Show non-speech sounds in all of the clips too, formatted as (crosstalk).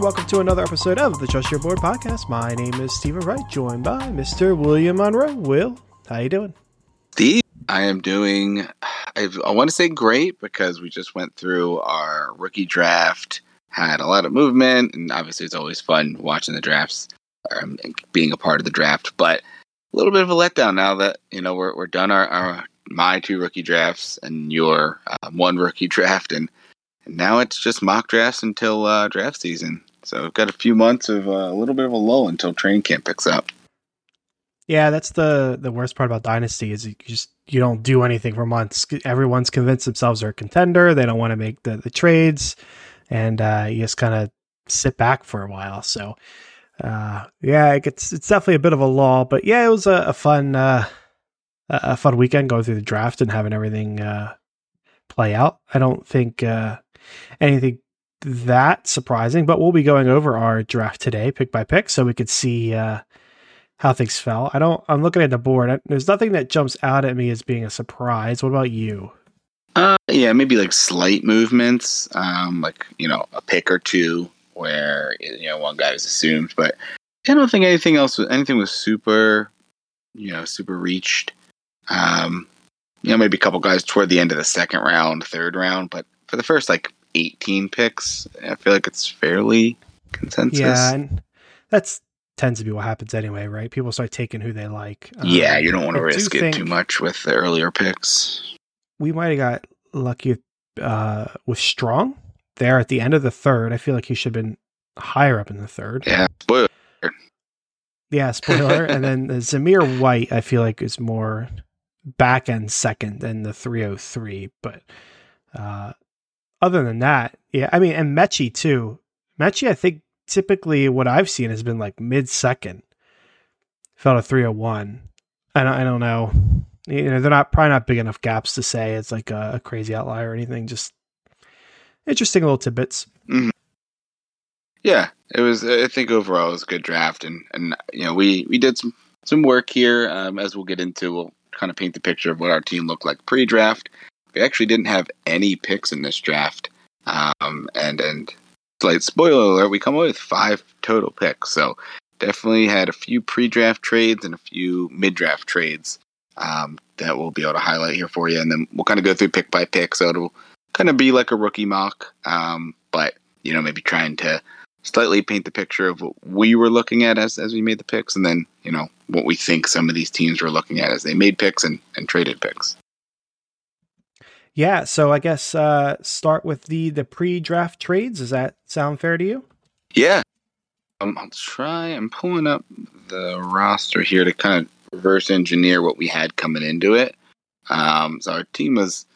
Welcome to another episode of the Trust Your Board podcast. My name is Stephen Wright, joined by Mr. William Monroe. Will, how you doing? Steve, I am doing. I've, I want to say great because we just went through our rookie draft, had a lot of movement, and obviously it's always fun watching the drafts, or being a part of the draft. But a little bit of a letdown now that you know we're we're done our, our my two rookie drafts and your uh, one rookie (laughs) draft, and, and now it's just mock drafts until uh, draft season. So we've got a few months of uh, a little bit of a lull until training camp picks up. Yeah, that's the the worst part about Dynasty is you just you don't do anything for months. Everyone's convinced themselves they're a contender. They don't want to make the, the trades, and uh, you just kind of sit back for a while. So, uh, yeah, it's it's definitely a bit of a lull. But yeah, it was a, a fun uh, a fun weekend going through the draft and having everything uh, play out. I don't think uh, anything that surprising, but we'll be going over our draft today, pick by pick, so we could see uh, how things fell. I don't. I'm looking at the board. There's nothing that jumps out at me as being a surprise. What about you? Uh, yeah, maybe like slight movements, um, like you know, a pick or two where you know one guy was assumed, but I don't think anything else. Anything was super, you know, super reached. Um, you know, maybe a couple guys toward the end of the second round, third round, but for the first like 18 picks, I feel like it's fairly consensus. Yeah, and that's tends to be what happens anyway, right? People start taking who they like. Um, yeah, you don't want to risk it too much with the earlier picks. We might have got lucky uh, with Strong there at the end of the third. I feel like he should have been higher up in the third. Yeah, spoiler. Yeah, spoiler. and then the Zamir White, I feel like is more back end second than the 303. But uh, other than that, yeah, I mean, and Metchie too. Metchie, I think typically what I've seen has been like mid second. Fell to 301. I don't, I don't know. You know, they're not probably not big enough gaps to say it's like a, a crazy outlier or anything. Just interesting little tidbits. Mm-hmm. Yeah, it was. I think overall it was a good draft, and and you know we we did some some work here. Um, as we'll get into, we'll kind of paint the picture of what our team looked like pre-draft. We actually didn't have any picks in this draft, um, and and slight spoiler alert, we come away with five total picks. So definitely had a few pre-draft trades and a few mid-draft trades um, that we'll be able to highlight here for you, and then we'll kind of go through pick by pick. So it'll kind of be like a rookie mock, um, but you know maybe trying to slightly paint the picture of what we were looking at as as we made the picks, and then you know what we think some of these teams were looking at as they made picks and, and traded picks. Yeah, so I guess uh, start with the the pre-draft trades. Does that sound fair to you? Yeah, um, I'll try. I'm pulling up the roster here to kind of reverse engineer what we had coming into it. Um, so our team was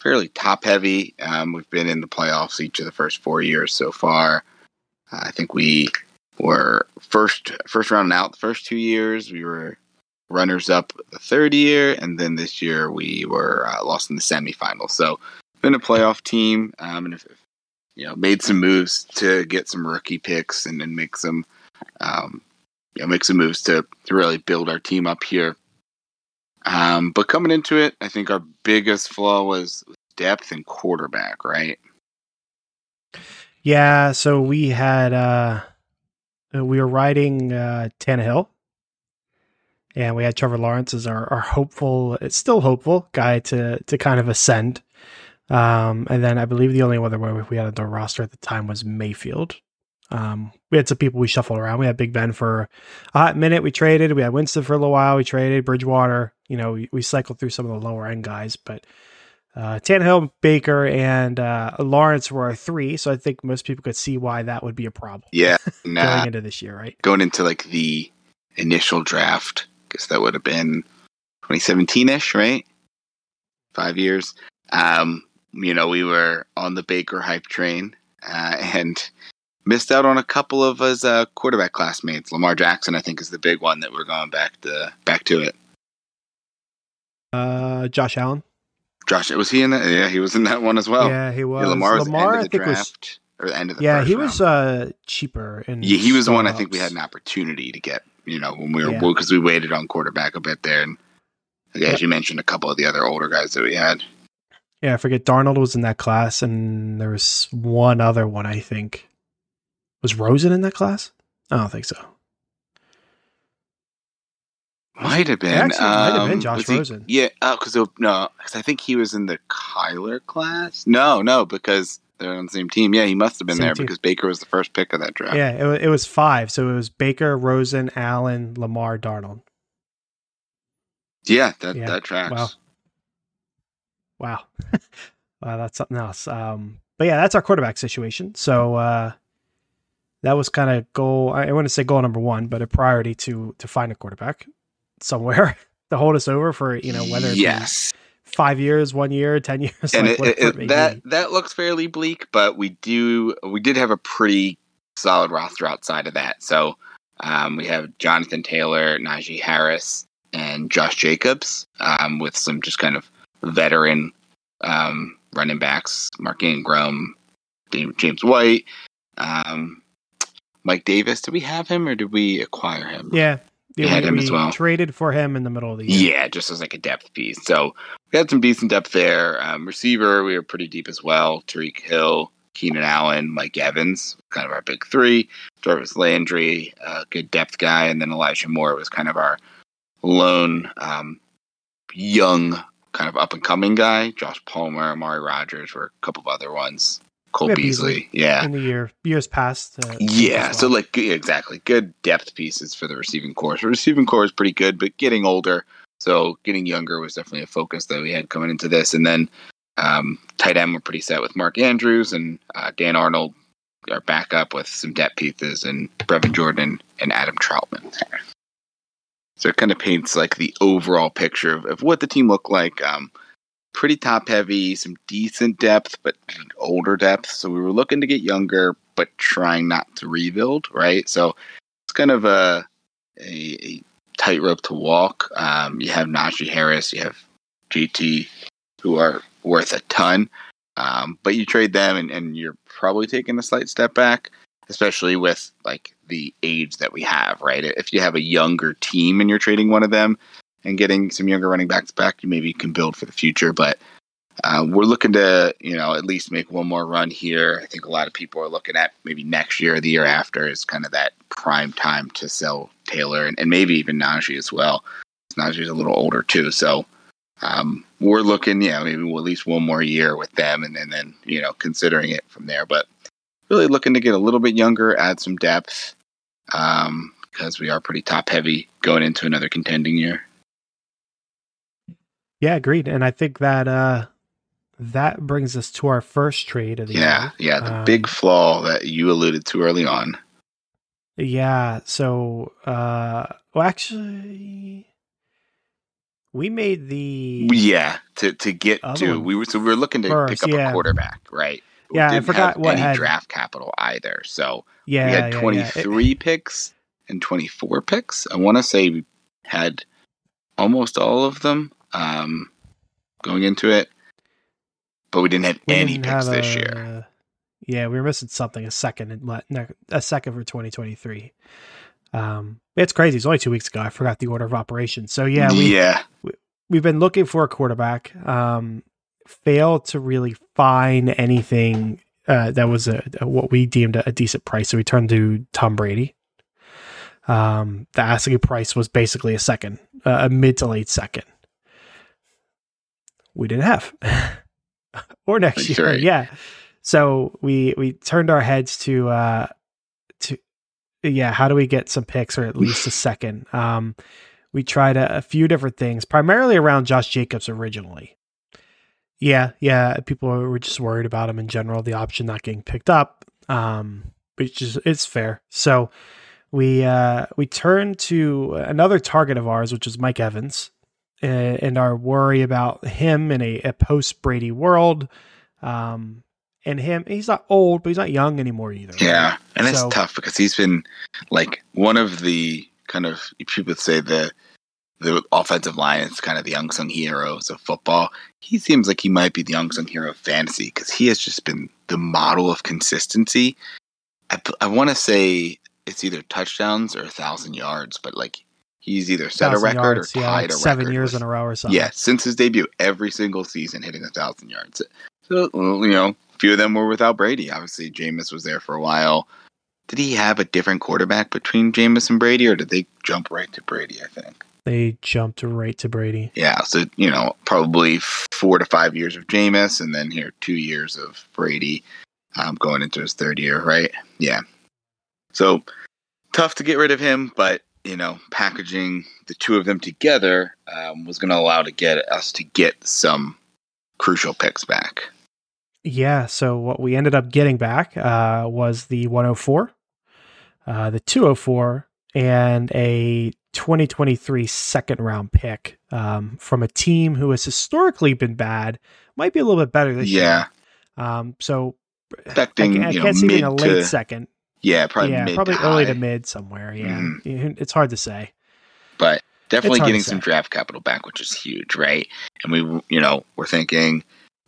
fairly top heavy. Um, we've been in the playoffs each of the first four years so far. I think we were first first round out the first two years. We were runners up the third year, and then this year we were uh, lost in the semifinals. So been a playoff team, um, and if, you know made some moves to get some rookie picks and then make some um, you know make some moves to to really build our team up here. Um, but coming into it, I think our biggest flaw was depth and quarterback, right? Yeah, so we had uh we were riding uh Tannehill and we had Trevor Lawrence as our, our hopeful, it's still hopeful guy to to kind of ascend. Um, and then I believe the only other one we had on the roster at the time was Mayfield. Um, we had some people we shuffled around. We had Big Ben for a hot minute. We traded. We had Winston for a little while. We traded Bridgewater. You know, we, we cycled through some of the lower end guys, but uh, Tannehill, Baker, and uh, Lawrence were our three. So I think most people could see why that would be a problem. Yeah, (laughs) nah, going into this year, right? Going into like the initial draft, guess that would have been 2017 ish, right? Five years. Um, you know, we were on the Baker hype train uh, and missed out on a couple of his uh, quarterback classmates. Lamar Jackson, I think, is the big one that we're going back to back to it. Uh, Josh Allen. Josh, was he in that? Yeah, he was in that one as well. Yeah, he was. Yeah, Lamar, was Lamar I think draft, was or the end of the yeah, he round. was uh, cheaper. And yeah, he was the one I think we had an opportunity to get you know, when we were because yeah. we waited on quarterback a bit there, and as you mentioned, a couple of the other older guys that we had. Yeah, I forget Darnold was in that class, and there was one other one I think. Was Rosen in that class? I don't think so. Might have been. actually might have been um, Josh he- Rosen. yeah. Oh, because no, because I think he was in the Kyler class. No, no, because they're on the same team. Yeah, he must have been Same there team. because Baker was the first pick of that draft. Yeah, it, wa- it was five. So it was Baker, Rosen, Allen, Lamar, Darnold. Yeah, that Yeah. that tracks. Wow. Wow. (laughs) wow, that's something else. Um, but yeah, that's our quarterback situation. So uh, that was kind of goal. I want to say goal number one, but a priority to to find a quarterback somewhere (laughs) to hold us over for you know whether it be yes, five years, one year, ten years, and like it, it, it that that looks fairly bleak, but we do we did have a pretty solid roster outside of that. So um, we have Jonathan Taylor, Najee Harris, and Josh Jacobs, um, with some just kind of veteran um, running backs, Mark Ingram, James White, um, Mike Davis. Did we have him or did we acquire him? Yeah, yeah had we, him as we well. Traded for him in the middle of the year. Yeah, just as like a depth piece. So we had some decent depth there. Um, receiver, we were pretty deep as well. Tyreek Hill, Keenan Allen, Mike Evans, kind of our big three. Jarvis Landry, a good depth guy, and then Elijah Moore was kind of our lone um, young, kind of up and coming guy. Josh Palmer, Amari Rogers were a couple of other ones. Cole Beasley, Beasley. yeah. in the year years past. Uh, Yeah, as so like exactly good depth pieces for the receiving corps. So receiving corps is pretty good, but getting older, so getting younger was definitely a focus that we had coming into this. And then um, tight end we're pretty set with Mark Andrews and uh, Dan Arnold, our backup with some depth pieces and Brevin Jordan and Adam Trautman. So it kind of paints like the overall picture of, of what the team looked like. Um, pretty top heavy, some decent depth, but older depth. So we were looking to get younger, but trying not to rebuild, right? So it's kind of a a, a tightrope to walk. Um, you have Najee Harris, you have GT, who are worth a ton, um, but you trade them, and, and you're probably taking a slight step back, especially with like the age that we have, right? If you have a younger team and you're trading one of them, and getting some younger running backs back, you maybe can build for the future. But uh, we're looking to, you know, at least make one more run here. I think a lot of people are looking at maybe next year or the year after is kind of that prime time to sell Taylor and, and maybe even Najee as well. Najee's a little older too, so um, we're looking, yeah, maybe we'll at least one more year with them, and, and then you know considering it from there. But really looking to get a little bit younger, add some depth, um, because we are pretty top heavy going into another contending year. Yeah, agreed. And I think that uh that brings us to our first trade of the Yeah, year. yeah, the Um, big flaw that you alluded to early on. Yeah. So uh well actually we made the Yeah, to to get to one we were so we were looking to first, pick up yeah. a quarterback, right? We Yeah, I didn't forgot have what any had- draft capital either. So yeah, we had yeah, twenty yeah. It- picks and twenty four picks. I want to say we had almost all of them um, going into it, but we didn't have we any didn't picks have this a- year. Yeah, we were missing something, a second a second for 2023. Um it's crazy. It's only 2 weeks ago. I forgot the order of operations. So yeah, we yeah, we've been looking for a quarterback. Um, failed to really find anything uh, that was a, a- what we deemed a, a decent price. So we turned to Tom Brady. Um, the asking price was basically a second, uh, a mid to late second. We didn't have, (laughs) (laughs) or next That's year, right. yeah. So we we turned our heads to uh, to yeah, how do we get some picks or at (laughs) least a second? Um, we tried a, a few different things, primarily around Josh Jacobs originally. Yeah, yeah, people were just worried about him in general, the option not getting picked up, um, which is it's fair. So we uh, we turned to another target of ours, which is Mike Evans, and, and our worry about him in a, a post Brady world. Um, and him, he's not old, but he's not young anymore either. right? yeah, and it's tough because he's been like one of the kind of people say the the offensive line is kind of the unsung heroes of football. He seems like he might be the unsung hero of fantasy because he has just been the model of consistency. I, I want to say it's either touchdowns or a thousand yards, but like he's either set a record yards, or yeah, tied like a seven record. years in a row or something. Yeah, since his debut, every single season hitting a thousand yards. So you know, a few of them were without Brady. Obviously, Jameis was there for a while. did he have a different quarterback between Jameis and Brady, or did they jump right to Brady? I think they jumped right to Brady. Yeah, so you know, probably four to five years of Jameis, and then here two years of Brady, um, going into his third year, right? Yeah. So tough to get rid of him, but you know, packaging the two of them together um, was going to allow to get us to get some crucial picks back. Yeah. So what we ended up getting back uh, was the 104, uh, the 204, and a 2023 second round pick um, from a team who has historically been bad, might be a little bit better this yeah. year. Um, so expecting I, I you can't know, see mid being a late to, second. Yeah, probably yeah, mid probably to early to mid somewhere. Yeah, Mhm. it's hard to say. but definitely It's hard to getting some draft capital back, which is huge, right? And we, you know, we're thinking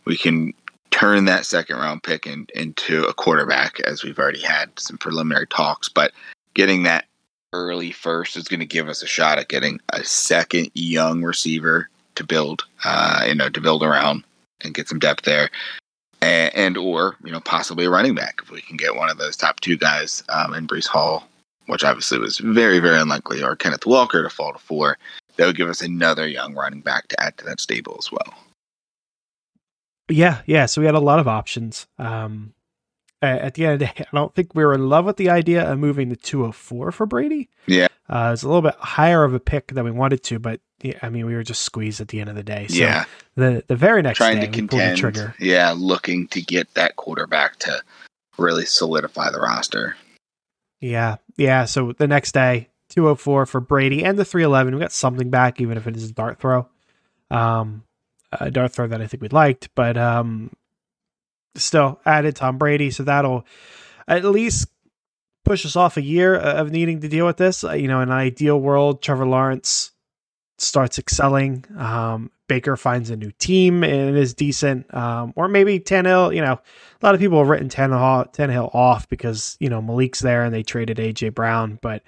we can turn that second round pick in, into a quarterback, as we've already had some preliminary talks. But getting that early first is going to give us a shot at getting a second young receiver to build, uh, you know, to build around and get some depth there. And, and or you know possibly a running back if we can get one of those top two guys um, in Breece Hall which obviously was very, very unlikely, or Kenneth Walker to fall to four, that would give us another young running back to add to that stable as well. Yeah, yeah. So we had a lot of options. Um, at the end of the day, I don't think we were in love with the idea of moving the 204 for Brady. Yeah. Uh, it's a little bit higher of a pick than we wanted to, but yeah, I mean, we were just squeezed at the end of the day. So yeah, the the very next trying day, to contend. trigger. Yeah, looking to get that quarterback to really solidify the roster. Yeah, yeah. So the next day, 204 for Brady and the 311. We got something back, even if it is a dart throw. Um, a dart throw that I think we liked, but um, still added Tom Brady. So that'll at least push us off a year of needing to deal with this. Uh, You know, in an ideal world, Trevor Lawrence starts excelling. Um, Baker finds a new team and is decent. Um, or maybe Tannehill, you know, a lot of people have written Tannehill, Tannehill off because, you know, Malik's there and they traded AJ Brown. But,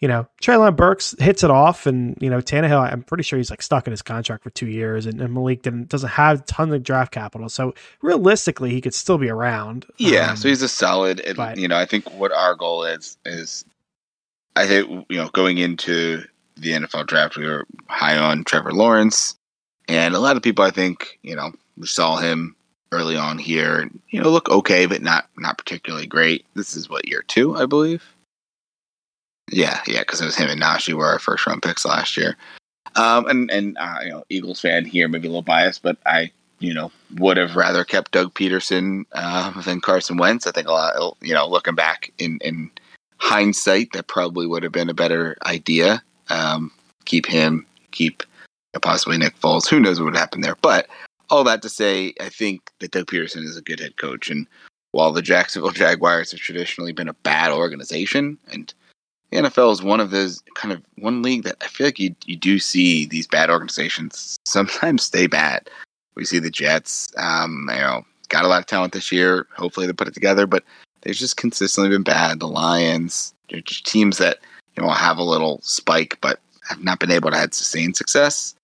you know, Treylon Burks hits it off and, you know, Tannehill, I'm pretty sure he's like stuck in his contract for two years and, and Malik didn't, doesn't have tons of draft capital. So realistically, he could still be around. Yeah, Um, so he's a solid. And, but- you know, I think what our goal is is, I think you know, going into the NFL draft, we were high on Trevor Lawrence, and a lot of people, I think, you know, we saw him early on here, you know, look okay, but not not particularly great. This is what year two, I believe. Yeah, yeah, because it was him and Najee were our first round picks last year. Um, and and uh, you know, Eagles fan here, maybe a little biased, but I you know, would have rather kept Doug Pederson uh, than Carson Wentz. I think a lot, you know, looking back in, in hindsight, that probably would have been a better idea. Um, keep him, keep possibly Nick Foles. Who knows what would happen there? But all that to say, I think that Doug Pederson is a good head coach. And while the Jacksonville (laughs) Jaguars have traditionally been a bad organization, and the NFL is one of those kind of one league that I feel like you you do see these bad organizations (laughs) sometimes stay bad. We see the Jets, um, you know, got a lot of talent this year. Hopefully they put it together, but they've just consistently been bad. The Lions, they're just teams that you know have a little spike, but have not been able to have sustained success,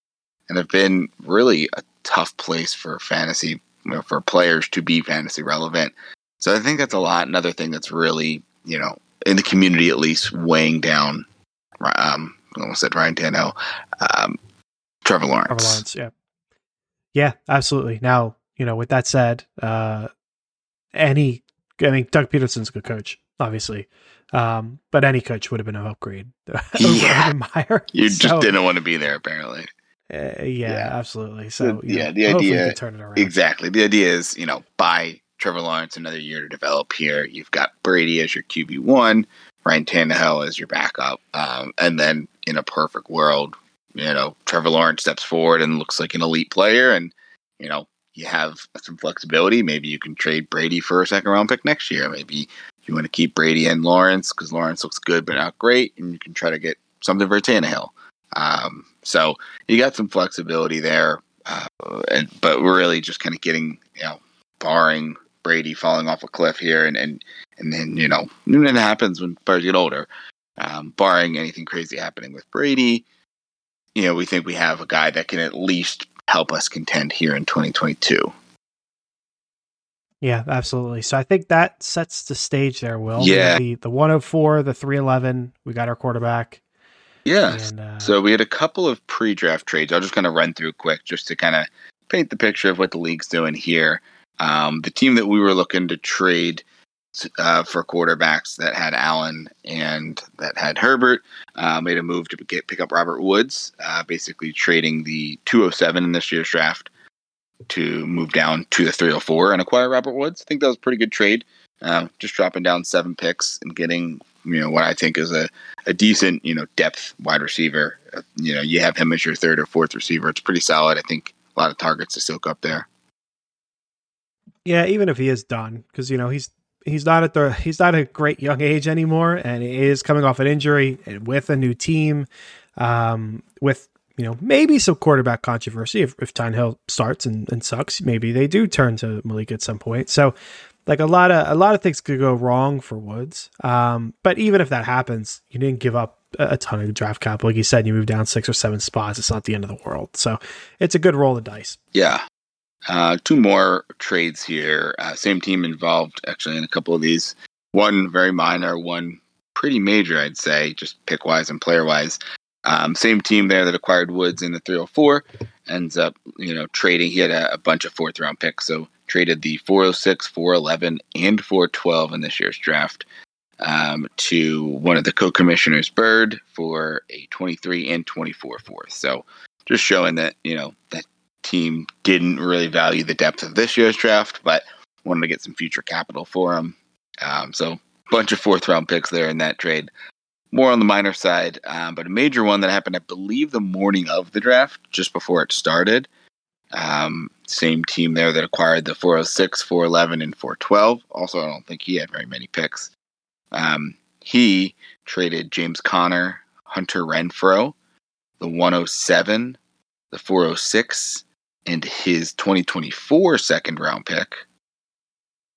and have been really a tough place for fantasy, you know, for players to be fantasy relevant. So I think that's a lot. Another thing that's really, you know, in the community at least, weighing down. Um, I almost said Ryan Tannehill, um, Trevor Lawrence. Trevor Lawrence, yeah. Yeah, absolutely. Now, you know, with that said, uh any I mean Doug Pederson's a good coach, obviously. Um, but any coach would have been an upgrade (laughs) Yeah. (laughs) You just didn't want to be there, apparently. uh, yeah, Yeah. absolutely. So The- yeah, know, the idea- turn it around. Exactly. The idea is, you know, buy Trevor Lawrence another year to develop here. You've got Brady as your QB one, Ryan Tannehill as your backup, um, and then in a perfect world, you know, Trevor Lawrence steps forward and looks like an elite player, and you know, you have some flexibility. Maybe you can trade Brady for a second round pick next year. Maybe you want to keep Brady and Lawrence because Lawrence looks good but not great, and you can try to get something for Tannehill. Um, so you got some flexibility there, uh, and but we're really just kind of getting, you know, barring Brady falling off a cliff here, and and and then you know, it happens when players get older. Um, barring anything crazy happening with Brady, you know, we think we have a guy that can at least help us contend here in 2022. Yeah, absolutely. So I think that sets the stage there, Will. Yeah. The, the 104, the 311, we got our quarterback. Yeah. And, uh, So we had a couple of pre-draft trades. I'll just kind of run through quick just to kind of paint the picture of what the league's doing here. Um, the team that we were looking to trade uh, for quarterbacks that had Allen and that had Herbert uh, made a move to get pick up Robert Woods, uh, basically trading the 207 in this year's draft to move down to the 304 and acquire Robert Woods. I think that was a pretty good trade. Uh, just dropping down seven picks and getting you know what I think is a, a decent you know depth wide receiver. Uh, you know you have him as your third or fourth receiver. It's pretty solid. I think a lot of targets to soak up there. yeah, even if he is done, because you know he's he's not at the he's not a great young age anymore, and he is coming off an injury and with a new team, um, with you know maybe some quarterback controversy. If if Hill starts and, and sucks, maybe they do turn to Malik at some point. So like a lot of a lot of things could go wrong for Woods. Um, but even if that happens, you didn't give up a, ton of draft capital. Like you said, you moved down six or seven spots. It's not the end of the world. So it's a good roll of dice. Yeah. Uh, two more trades here. Uh, same team involved actually in a couple of these. One very minor, one pretty major, I'd say, just pick wise and player wise. Um, same team there that acquired Woods in the 304 ends up, you know, trading. He had a, a bunch of fourth round picks, so traded the 406, 411, and 412 in this year's draft um, to one of the co-commissioners, Bird, for a 23 and 24 fourth. So just showing that you know that team didn't really value the depth of this year's draft, but wanted to get some future capital for him. Um, so bunch of fourth round picks there in that trade. More on the minor side, um, but a major one that happened, I believe, the morning of the draft, just before it started. Um, same team there that acquired the 406, 411, and 412. Also, I don't think he had very many picks. Um, he traded James Conner, Hunter Renfrow, the 107, the 406, and his 2024 second round pick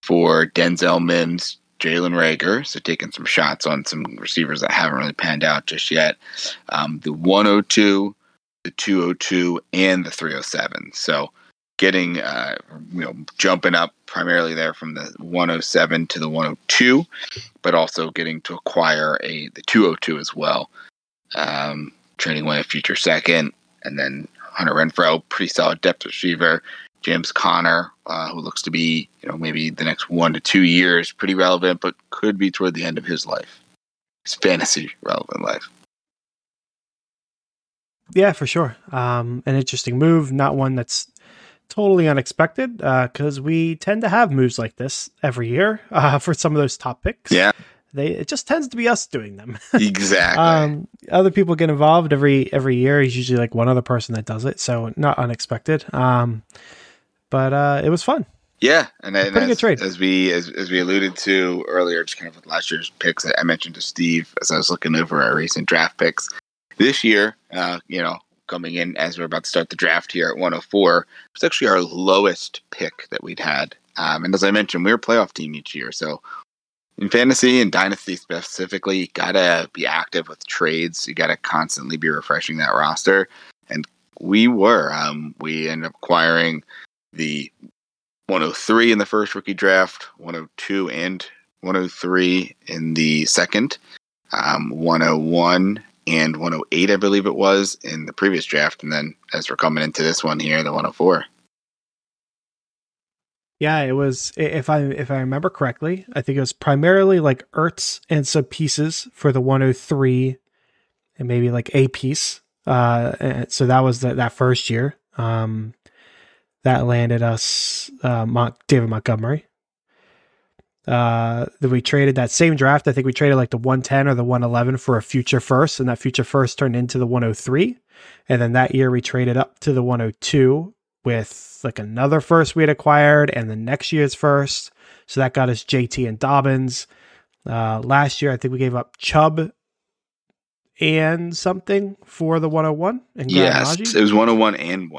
for Denzel Mims, Jalen Reagor, So taking some shots on some receivers that haven't really panned out just yet. Um, the 102, the 202, and the 307. So getting, uh, you know, jumping up primarily there from the 107 to the 102, but also getting to acquire a the 202 as well. Um, trading away a future second, and then Hunter Renfrow, pretty solid depth receiver. James Conner, uh, who looks to be, you know, maybe the next one to two years, pretty relevant, but could be toward the end of his life, his fantasy relevant life. Yeah, for sure. Um, an interesting move, not one that's totally unexpected because uh, we tend to have moves like this every year uh, (laughs) for some of those top picks. Yeah. They, it just tends to be us doing them. (laughs) exactly. Um, other people get involved every every year. He's usually like one other person that does it, so not unexpected. Um, but uh, it was fun. Yeah, and, and pretty as, good trade. As we as, as we alluded to earlier, just kind of with last year's picks, I mentioned to Steve as I was looking over our recent draft picks this year. Uh, you know, coming in as we're about to start the draft here at 104, it's actually our lowest pick that we'd had. Um, and as I mentioned, we we're a playoff team each year, so in fantasy and dynasty specifically, you gotta be active with trades. You gotta constantly be refreshing that roster, and we were. Um, we ended up acquiring the 103 in the first rookie draft, 102 and 103 in the second, um, 101 and 108, I believe it was, in the previous draft. And then as we're coming into this one here, the 104. Yeah, it was if I if I remember correctly, I think it was primarily like Ertz and some pieces for the 103 and maybe like a piece. Uh so that was the, that first year. Um that landed us uh David Montgomery. Uh then we traded that same draft. I think we traded like the 110 or the 111 for a future first and that future first turned into the 103. And then that year we traded up to the 102 with like another first we had acquired and the next year's first. So that got us JT and Dobbins. Uh, last year, I think we gave up Chubb and something for the 101. And yes, it was 101 and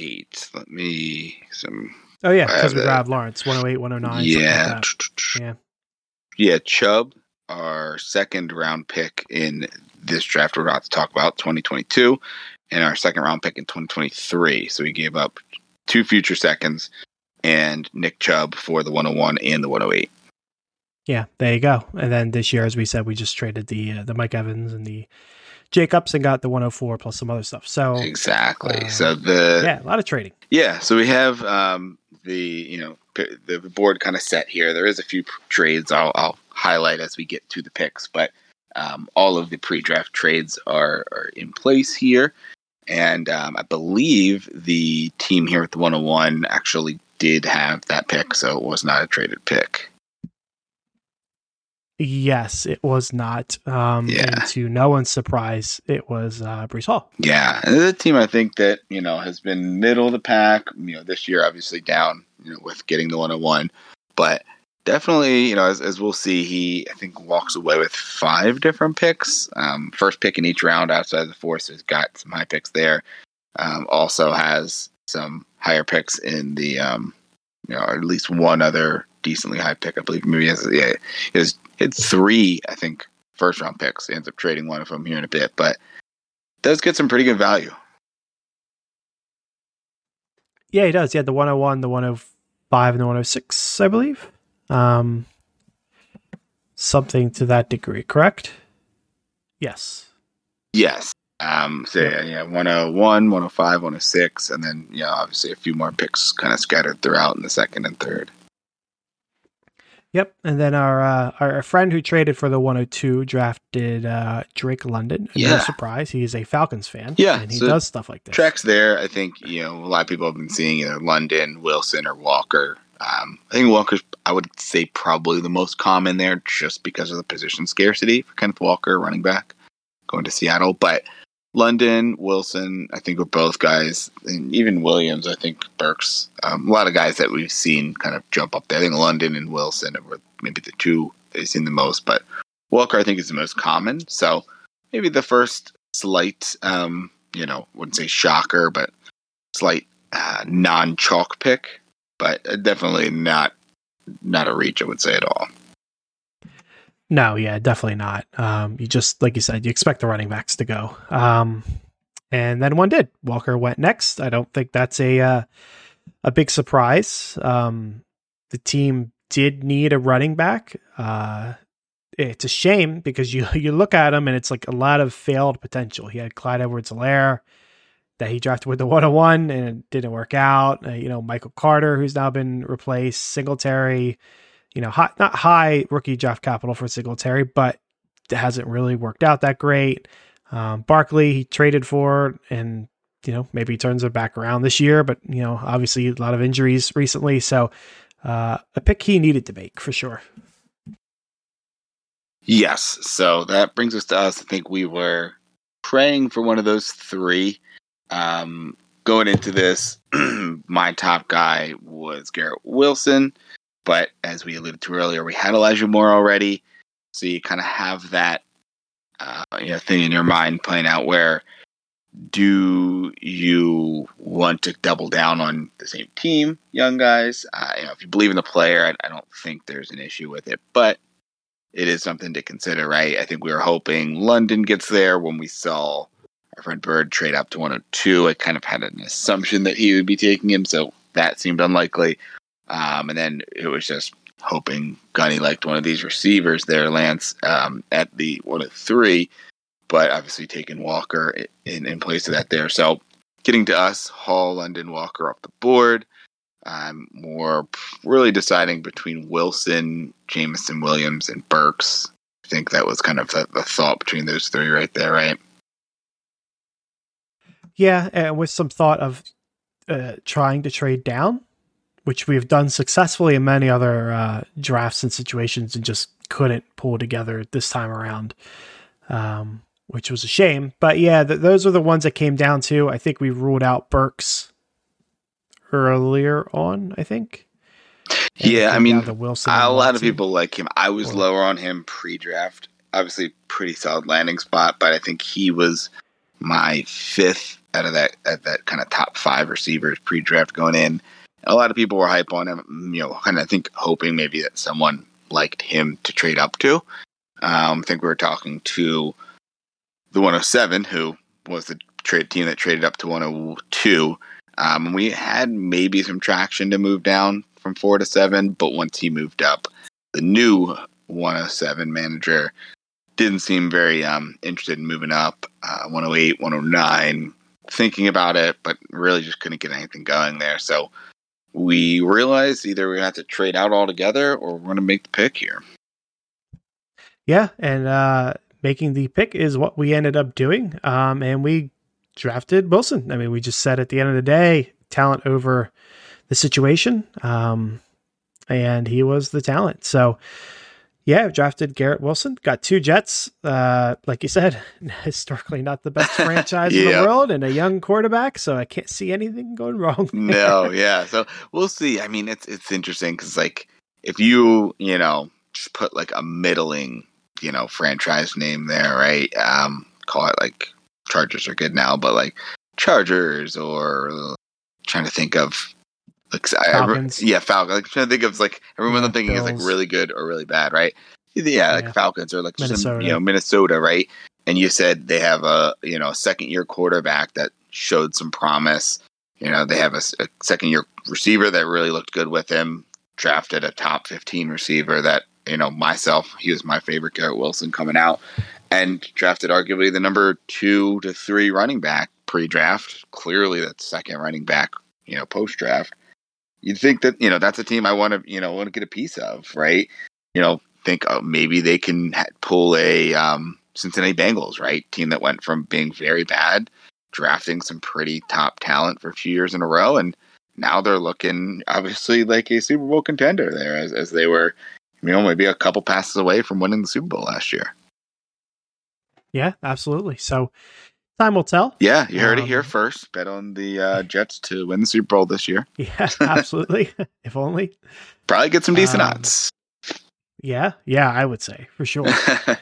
108. Let me some. Oh yeah, because we grabbed Lawrence 108, 109. Yeah, like yeah, yeah. Chubb, our second round pick in this draft we're about to talk about, 2022, and our second round pick in 2023. So we gave up two future seconds and Nick Chubb for the 101 and the 108. Yeah, there you go. And then this year, as we said, we just traded the uh, the Mike Evans and the Jacobs and got the 104 plus some other stuff. So exactly. Uh, so the yeah, a lot of trading. Yeah. So we have um, the you know the board kind of set here. There is a few trades I'll, I'll highlight as we get to the picks, but um, all of the pre-draft trades are, are in place here. And um, I believe the team here at the 101 actually did have that pick, so it was not a traded pick. Yes, it was not. Um, yeah. And to no one's surprise, it was uh, Breece Hall. Yeah, and the team I think that you know has been middle of the pack. You know, this year obviously down, you know, with getting the 101, but definitely, you know, as, as we'll see, he I think walks away with five different picks. Um, first pick in each round outside of the so he's got some high picks there. Um, also has some higher picks in the um, you know, at least one other decently high pick. I believe maybe he has yeah, he has had three, I think, first round picks. He ends up trading one of them here in a bit, but does get some pretty good value. Yeah, he does. He had the 101, the 105, and the 106, I believe. Um, something to that degree, correct? Yes. Yes. Um, so yeah, yeah, 101, 105, 106, and then yeah, obviously a few more picks kind of scattered throughout in the second and third. Yep, and then our uh, our friend who traded for the 102 drafted uh, Drake London. Yeah. No surprise, he is a Falcons fan. Yeah, and he so does stuff like this. Tracks there. I think you know a lot of people have been seeing either London, Wilson, or Walker. Um, I think Walker's I would say probably the most common there, just because of the position scarcity for Kenneth Walker, running back, going to Seattle. But London, Wilson, I think were both guys, and even Williams. I think Burks. Um, a lot of guys that we've seen kind of jump up there. I think London and Wilson were maybe the two they've seen the most, but Walker I think is the most common. So maybe the first slight, um, you know, wouldn't say shocker, but slight uh, non-chalk pick, but definitely not not a reach. I would say at all. No, yeah, definitely not. Um, you just like you said, you expect the running backs to go. Um, and then one did. Walker went next. I don't think that's a uh, a big surprise. Um, the team did need a running back. Uh, it's a shame because you (laughs) you look at him and it's like a lot of failed potential. He had Clyde Edwards-Helaire that he drafted with the 101 and it didn't work out. Uh, you know, Michael Carter, who's now been replaced, Singletary you know, high, not high rookie draft capital for Singletary, but it hasn't really worked out that great. Um, Barkley, he traded for, and you know, maybe he turns it back around this year, but you know, obviously a lot of injuries recently, so uh, a pick he needed to make for sure. Yes, so that brings us to us. I think we were praying for one of those three. Um, going into this, (clears throat) my top guy was Garrett Wilson. But as we alluded to earlier, we had Elijah Moore already, so you kind of have that uh, you know thing in your mind playing out where do you want to double down on the same team, young guys? Uh, you know, if you believe in the player, I, I, don't think there's an issue with it, but it is something to consider, right? I think we were hoping London gets there when we saw our friend Bird trade up to 102. I kind of had an assumption that he would be taking him, so that seemed unlikely. Um, and then it was just hoping Gunny liked one of these receivers there, Lance, um, at the one of three, but obviously taking Walker in, in place of that there. So getting to us, Hall, London, Walker off the board. Um, more really deciding between Wilson, Jameson, Williams, and Burks. I think that was kind of the, the thought between those three right there, right? Yeah, and with some thought of uh, trying to trade down which we've done successfully in many other uh, drafts and situations and just couldn't pull together this time around, um, which was a shame. But yeah, th- those are the ones that came down to. I think we ruled out Burks earlier on, I think. And yeah, I mean, a lot of people like him. I was or, lower on him pre-draft. Obviously, pretty solid landing spot, but I think he was my fifth out of that at that kind of top five receivers pre-draft going in a lot of people were hype on him, you know, kind of think hoping maybe that someone liked him to trade up to. Um, I think we were talking to the 107, who was the trade team that traded up to 102. Um, we had maybe some traction to move down from four to seven, but once he moved up, the new 107 manager didn't seem very um, interested in moving up. Uh, 108, 109, thinking about it, but really just couldn't get anything going there. So we realized either gonna have to trade out altogether or we're gonna make the pick here. Yeah, and uh, making the pick is what we ended up doing. Um, and we drafted Wilson. I mean, we just said at the end of the day, talent over the situation. Um, and he was the talent. So, yeah, drafted Garrett Wilson. Got two Jets. Uh, like you said, (laughs) historically not the best (laughs) franchise in the world, and a young quarterback. So I can't see anything going wrong. no, yeah. So we'll see. I mean, it's it's interesting because like if you you know just put like a middling you know franchise name there, right? Um, call it like Chargers are good now, but like Chargers or trying to think of Falcons. I, yeah, Falcons. Like, I'm trying to think of like everyone yeah, I'm thinking Bills. is like really good or really bad, right? Yeah, like yeah. Falcons or like Minnesota. you know Minnesota, right? And you said they have a you know a second year quarterback that showed some promise. You know they have a, a second year receiver that really looked good with him. Drafted a top 15 receiver that you know myself he was my favorite Garrett Wilson coming out, and drafted arguably the number two to three running back pre-draft. Clearly, that second running back you know post draft you'd think that you know that's a team I want to you know want to get a piece of, right? You know, think oh, maybe they can pull a um, Cincinnati Bengals, right? Team that went from being very bad, drafting some pretty top talent for a few years in a row, and now they're looking obviously like a Super Bowl contender there, as as they were, you know, maybe a couple passes away from winning the Super Bowl last year. Yeah, absolutely. So Time will tell. Yeah, you heard um, it here um, first. Bet on the uh, Jets to win the Super Bowl this year. (laughs) Yeah, absolutely. (laughs) if only. Probably get some decent um, odds. Yeah, yeah, I would say for sure.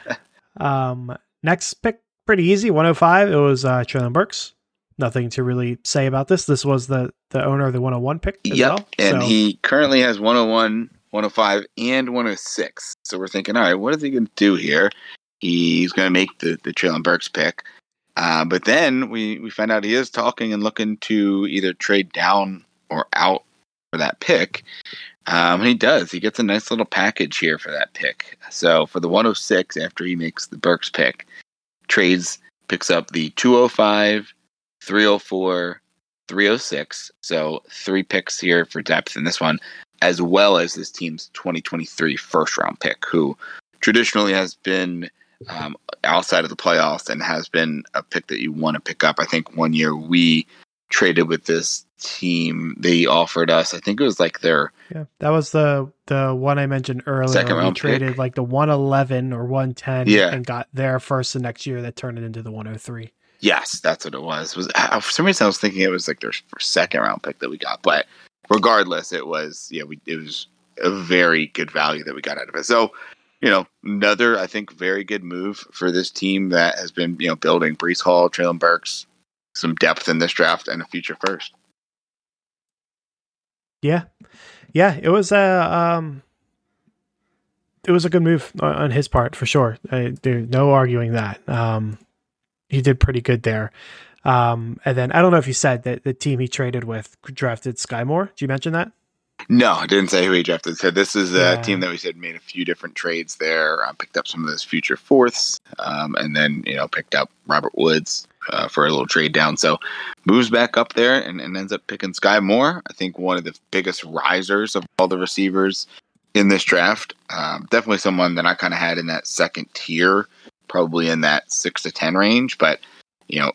(laughs) um, next pick, pretty easy. 105. It was uh, Treylon Burks. Nothing to really say about this. This was the the owner of the 101 pick. yep, well, and so. he currently has 101, 105, and 106. So we're thinking, all right, what is he going to do here? He's going to make the the Treylon Burks pick. Uh, but then we, we find out he is talking and looking to either trade down or out for that pick. Um, and he does. He gets a nice little package here for that pick. So for the 106, after he makes the Burks pick, trades, picks up the 205, 304, 306. So three picks here for depth in this one, as well as this team's 2023 first round pick, who traditionally has been um, outside of the playoffs and has been a pick that you want to pick up. I think one year we traded with this team. They offered us, I think it was like their yeah. That was the the one I mentioned earlier. Second round we traded pick. like the one eleven or one ten, yeah. and got there first the next year. That turned it into the one oh three. Yes, that's what it was. Was uh, for some reason I was thinking it was like their second round pick that we got, but regardless, it was yeah. We it was a very good value that we got out of it. So you know, another I think very good move for this team that has been you know building Breece Hall, Treylon Burks, some depth in this draft and a future first. Yeah, yeah, it was a um, it was a good move on his part for sure. There's no arguing that. Um, he did pretty good there. Um, and then I don't know if you said that the team he traded with drafted Skyy Moore. Did you mention that? No, I didn't say who he drafted. So this is a yeah. team that we said made a few different trades there. Uh, picked up some of those future fourths, um, and then you know picked up Robert Woods uh, for a little trade down. So moves back up there and, and, ends up picking Skyy Moore. I think one of the biggest risers of all the receivers in this draft. Um, definitely someone that I kind of had in that second tier, probably in that six to ten range. But you know,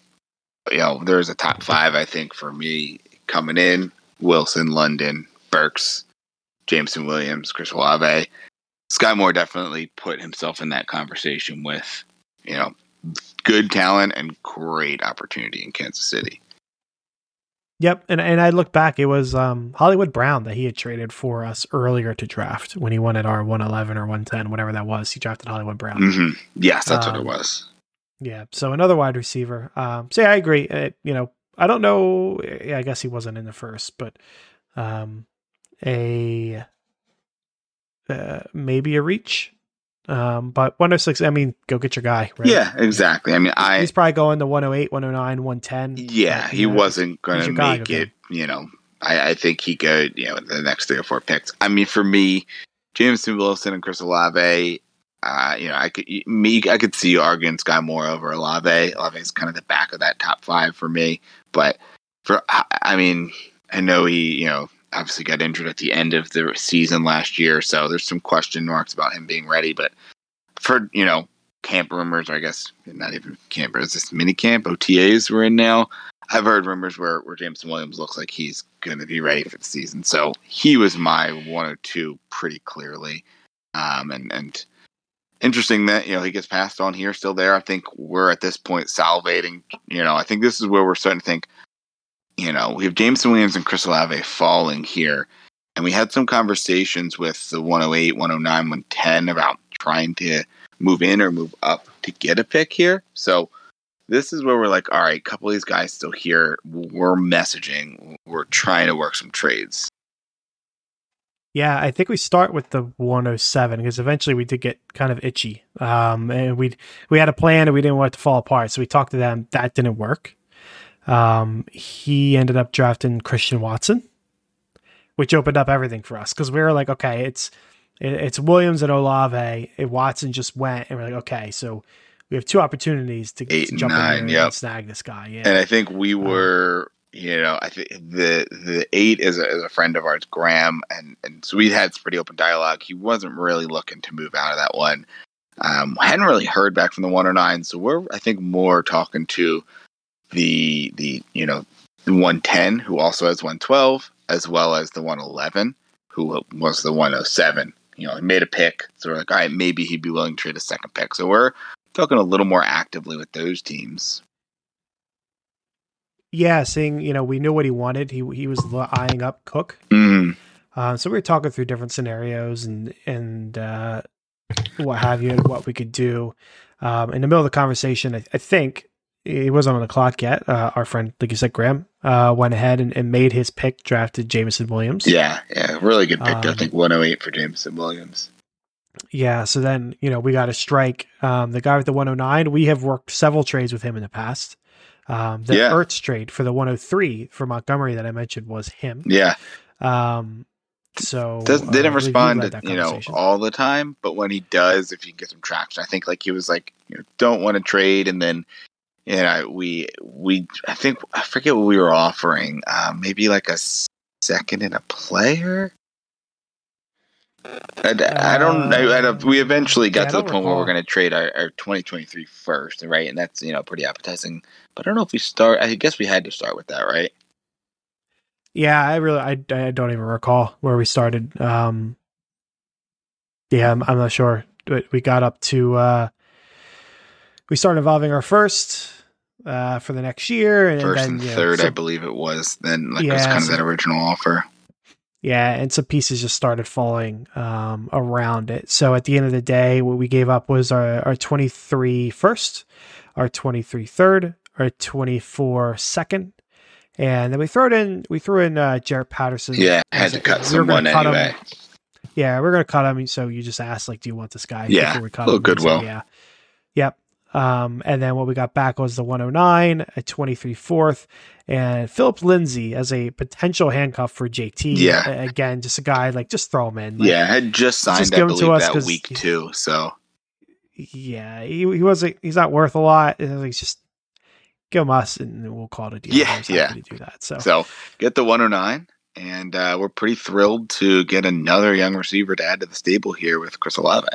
you know, there's a top five I think for me coming in: Wilson, London, Burks, Jameson Williams, Chris Olave. Skyy Moore definitely put himself in that conversation with, you know, good talent and great opportunity in Kansas City. Yep, and and I look back, it was um, Hollywood Brown that he had traded for us earlier to draft when he wanted our 111 or 110, whatever that was. He drafted Hollywood Brown. Mm-hmm. Yes, that's um, what it um, was. Yeah, so another wide receiver. Um, so yeah, I agree. It, you know, I don't know. I guess he wasn't in the first, but um, a uh, maybe a reach. Um, but 106, I mean, go get your guy, right? Yeah, exactly. I mean, I He's probably going to 108, 109, 110. yeah, he know, wasn't going to your guy, make okay. it. You know, I, I think he could. You know, the next three or four picks. I mean, for me, Jameson Wilson and Chris Olave. Uh, you know, I could me I could see you arguing Skyy Moore over Olave. Olave is kind of the back of that top five for me. But for I mean, I know he you know obviously got injured at the end of the season last year, so there's some question marks about him being ready. But for you know camp rumors, or I guess not even camp, is this mini camp OTAs we're in now. I've heard rumors where where Jameson Williams looks like he's going to be ready for the season, so he was my 102 pretty clearly. Um, and and interesting that you know he gets passed on here, still there. I think we're at this point salivating. You know, I think this is where we're starting to think. You know, we have Jameson Williams and Chris Olave falling here, and we had some conversations with the 108, 109, 110 about trying to move in or move up to get a pick here. So this is where we're like, all right, a couple of these guys still here. We're messaging. We're trying to work some trades. Yeah, I think we start with the 107 because eventually we did get kind of itchy. Um, and we we had a plan and we didn't want it to fall apart, so we talked to them. That didn't work. Um, he ended up drafting Christian Watson, which opened up everything for us because we were like, okay, it's it, it's Williams and Olave. And Watson just went, and we're like, okay, so we have two opportunities to, Eight to jump in nine, there and snag this guy. Yeah, And I think we were, you know, I think the the eight is a, is a friend of ours, Graham, and and so we had some pretty open dialogue. He wasn't really looking to move out of that one. Um, hadn't really heard back from the one or nine, so we're I think more talking to the the you know the one ten who also has one twelve as well as the one eleven who was the one oh seven. You know, he made a pick, so we're like, all right, maybe he'd be willing to trade a second pick. So we're talking a little more actively with those teams. yeah. Seeing you know, we knew what he wanted. He he was eyeing up Cook. Mm. Uh, so we were talking through different scenarios and and uh, what have you, and what we could do. Um, in the middle of the conversation, I, I think he wasn't on the clock yet. Uh, our friend, like you said, Graham, uh, went ahead and, and made his pick, drafted Jameson Williams. Yeah, yeah, really good pick. I Um, think 108 for Jameson Williams. Yeah, So then you know we got a strike um, the guy with the 109. We have worked several trades with him in the past. Um, the Yeah. Ertz trade for the 103 for Montgomery that I mentioned was him. Yeah, Um, so Does, uh, I didn't you respond, to, you know, all the time, but when he does, if you can get some traction, I think like he was like, you know, don't want to trade, and then, you know, we we I think I forget what we were offering, uh, maybe like a second and a player. I, I don't. I, I we eventually got Uh, yeah, to the point where we're going to trade our, our 2023 first, right? And that's you know pretty appetizing. But I don't know if we start. I guess we had to start with that, right? Yeah, I really, I, I don't even recall where we started. Um, yeah, I'm, I'm not sure. But we got up to, uh, we started involving our first uh, for the next year, and First then and you know, third, I believe it was. Then like it was Yeah, kind of that original offer. Yeah, and some pieces just started falling um, around it. So at the end of the day, what we gave up was our, our 23 first, our 23 third, our 24 second, and then we threw it in. We threw in uh, Jarrett Patterson. Yeah, had to cut we someone cut him- anyway. Yeah, we're gonna cut him. So you just asked, like, do you want this guy? Yeah, before we cut little him. And he said, goodwill. Yeah. Yep. Um, and then what we got back was the 109, a 23 fourth, and Phillip Lindsay as a potential handcuff for JT. Yeah. Again, just a guy like just throw him in. Like, yeah, I had just signed, just I him to believe, us that week he- too. So Yeah. He he wasn't. He's not worth a lot. He's just give him us, and we'll call it a deal. Yeah, yeah. to do that. So, so get the 109, and uh, we're pretty thrilled to get another young receiver to add to the stable here with Chris Olave.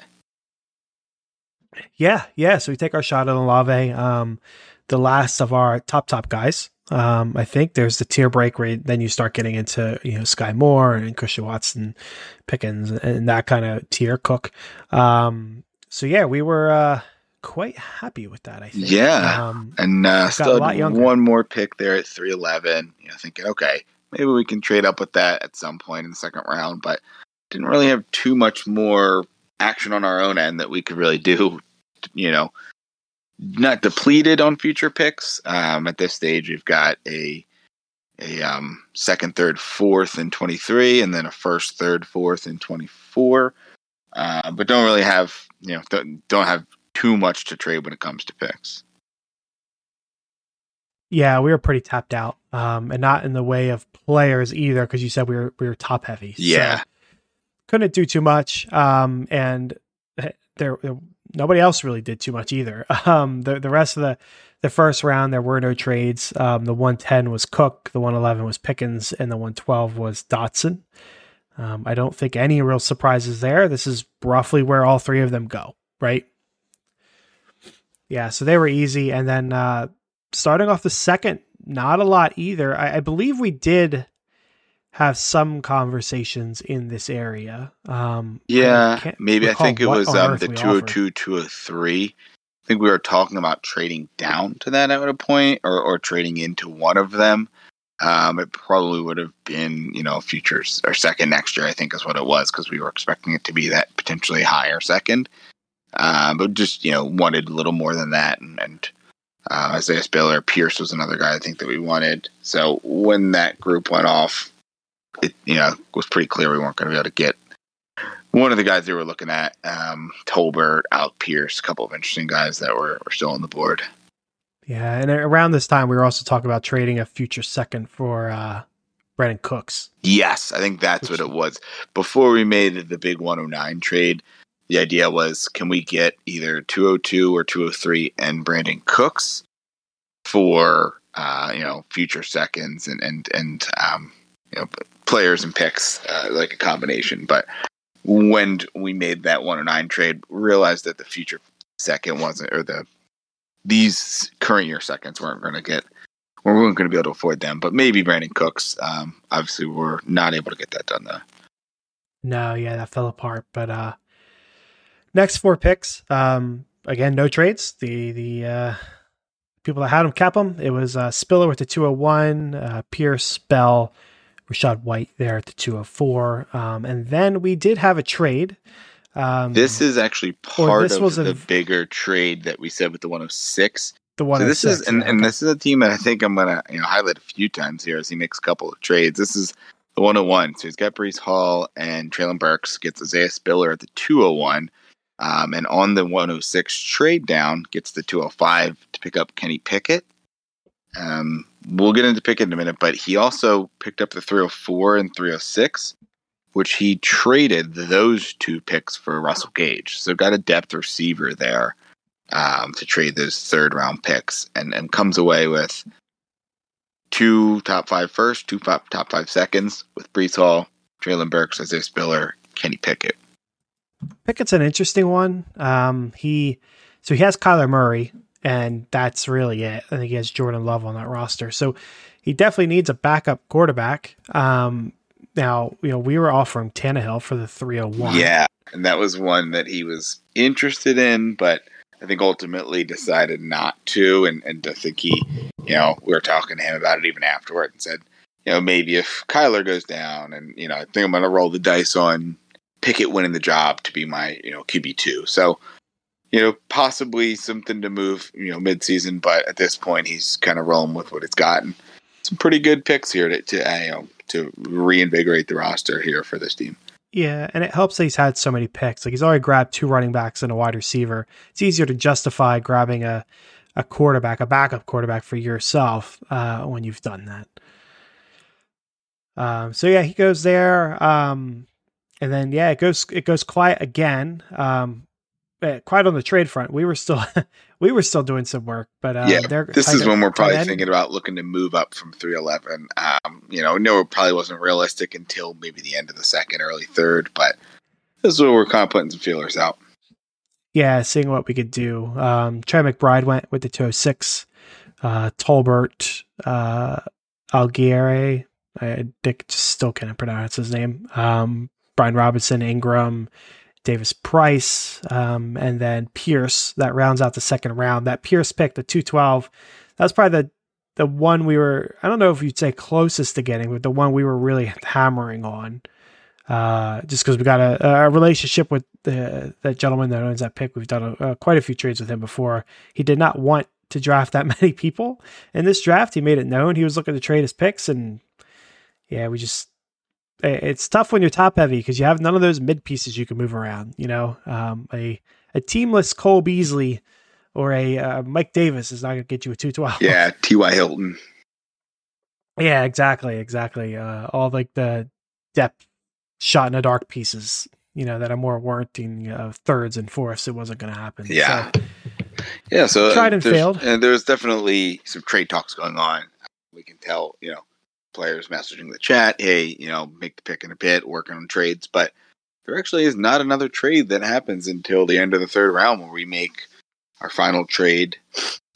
Yeah, yeah. So we take our shot at Olave, um, the last of our top top guys. Um, I think there's the tier break where then you start getting into you know Skyy Moore and Christian Watson, Pickens, and that kind of tier. Cook. Um, so yeah, we were uh, quite happy with that. I think. Yeah. Um, And uh, still lot had younger. one more pick there at 311. You know, thinking, okay, maybe we can trade up with that at some point in the second round, but didn't really have too much more action on our own end that we could really do. You know, not depleted on future picks. Um, at this stage, we've got a a um, second, third, fourth, and 23, and then a first, third, fourth, and 24. uh, but don't really have you know don't, don't have too much to trade when it comes to picks. Yeah, we were pretty tapped out, um, and not in the way of players either, because you said we were we were top heavy. Yeah, so couldn't do too much, um, and there, nobody else really did too much either. (laughs) Um, the the rest of the the first round there were no trades. Um, the one ten was Cook, the one eleven was Pickens, and the one twelve was Dotson. Um, I don't think any real surprises there. This is roughly where all three of them go, right? Yeah, so they were easy, and then uh, starting off the second, not a lot either. I, I believe we did have some conversations in this area. Um, yeah, maybe I think it was um, the 202, 203. I think we were talking about trading down to that at a point or, or trading into one of them. Um, it probably would have been, you know, futures or second next year, I think is what it was, because we were expecting it to be that potentially higher second. Uh, but just, you know, wanted a little more than that. And, and uh, Isaiah Spiller, Pierce was another guy I think that we wanted. So when that group went off, it you know was pretty clear we weren't going to be able to get one of the guys they were looking at. Um, Tolbert, Alec Pierce, a couple of interesting guys that were, were still on the board. Yeah, and around this time we were also talking about trading a future second for uh, Brandin Cooks. Yes, I think that's Which, what it was. Before we made the big 109 trade, the idea was can we get either 202 or 203 and Brandin Cooks for uh, you know future seconds and and and um, you know players and picks uh, like a combination. But when we made that 109 trade, realized that the future second wasn't or the these current year seconds weren't going to get we weren't going to be able to afford them. But maybe Brandin Cooks. Um, obviously, we're not able to get that done though. No, yeah, that fell apart. But uh, Next four picks, um, again, no trades. The the uh, people that had them cap them. It was uh, Spiller with the 201, uh, Pierce, Bell, Rachaad White there at the 204. Um, and then we did have a trade. Um, this is actually part of the a, bigger trade that we said with the 106. The one. So this is and, okay. and this is a team that I think I'm gonna you know highlight a few times here as he makes a couple of trades. This is the 101. So he's got Breece Hall and Treylon Burks gets Isaiah Spiller at the 201. Um, and on the 106 trade down, gets the 205 to pick up Kenny Pickett. Um, we'll get into Pickett in a minute, but he also picked up the 304 and 306, which he traded those two picks for Russell Gage. So got a depth receiver there um, to trade those third round picks, and and comes away with two top five first, two top top five seconds with Breece Hall, Treylon Burks, Isaiah Spiller, Kenny Pickett. Pickett's an interesting one. Um, he so he has Kyler Murray, and that's really it. I think he has Jordan Love on that roster, so he definitely needs a backup quarterback. Um, now, you know, we were offering Tannehill for the 301. Yeah, and that was one that he was interested in, but I think ultimately decided not to. And, and I think he, you know, we were talking to him about it even afterward and said, you know, maybe if Kyler goes down and, you know, I think I'm going to roll the dice on Pickett winning the job to be my you know QB two. So you know possibly something to move you know midseason, but at this point he's kind of rolling with what it's gotten. Some pretty good picks here to, to uh, you know to reinvigorate the roster here for this team. Yeah, and it helps that he's had so many picks. Like he's already grabbed two running backs and a wide receiver. It's easier to justify grabbing a a quarterback, a backup quarterback for yourself uh, when you've done that. Um, so yeah, he goes there. Um, and then yeah, it goes it goes quiet again. Um, eh, quiet on the trade front. We were still (laughs) we were still doing some work, but uh, yeah, this is when we're probably thinking about looking to move up from 311. Um, you know, no, it probably wasn't realistic until maybe the end of the second, early third, but this is where we're kind of putting some feelers out. Yeah, seeing what we could do. Um, Trey McBride went with the 206. Uh, Tolbert, uh, Allgeier, I Dick still can't pronounce his name. Um, Brian Robinson, Ingram, Davis Price, um, and then Pierce. That rounds out the second round. That Pierce pick, the 212, that was probably the the one we were, I don't know if you'd say closest to getting, but the one we were really hammering on. Uh, just because we got a, a relationship with the, that gentleman that owns that pick. We've done a, a, quite a few trades with him before. He did not want to draft that (laughs) many people in this draft. He made it known he was looking to trade his picks, and yeah, we just it's tough when you're top heavy because you have none of those mid pieces you can move around. You know, um, a a teamless Cole Beasley or a uh, Mike Davis is not going to get you a two twelve. Yeah, (laughs) T. Y. Hilton. Yeah, exactly, exactly. Uh, all like the depth shot in the dark pieces, you know, that are more warranting uh, thirds and fourths. It wasn't going to happen. Yeah. So, Yeah, so Tried and failed. And there's definitely some trade talks going on. We can tell, you know, players messaging the chat, hey, you know, make the pick in a bit, working on trades. But there actually is not another trade that happens until the end of the third round where we make our final trade.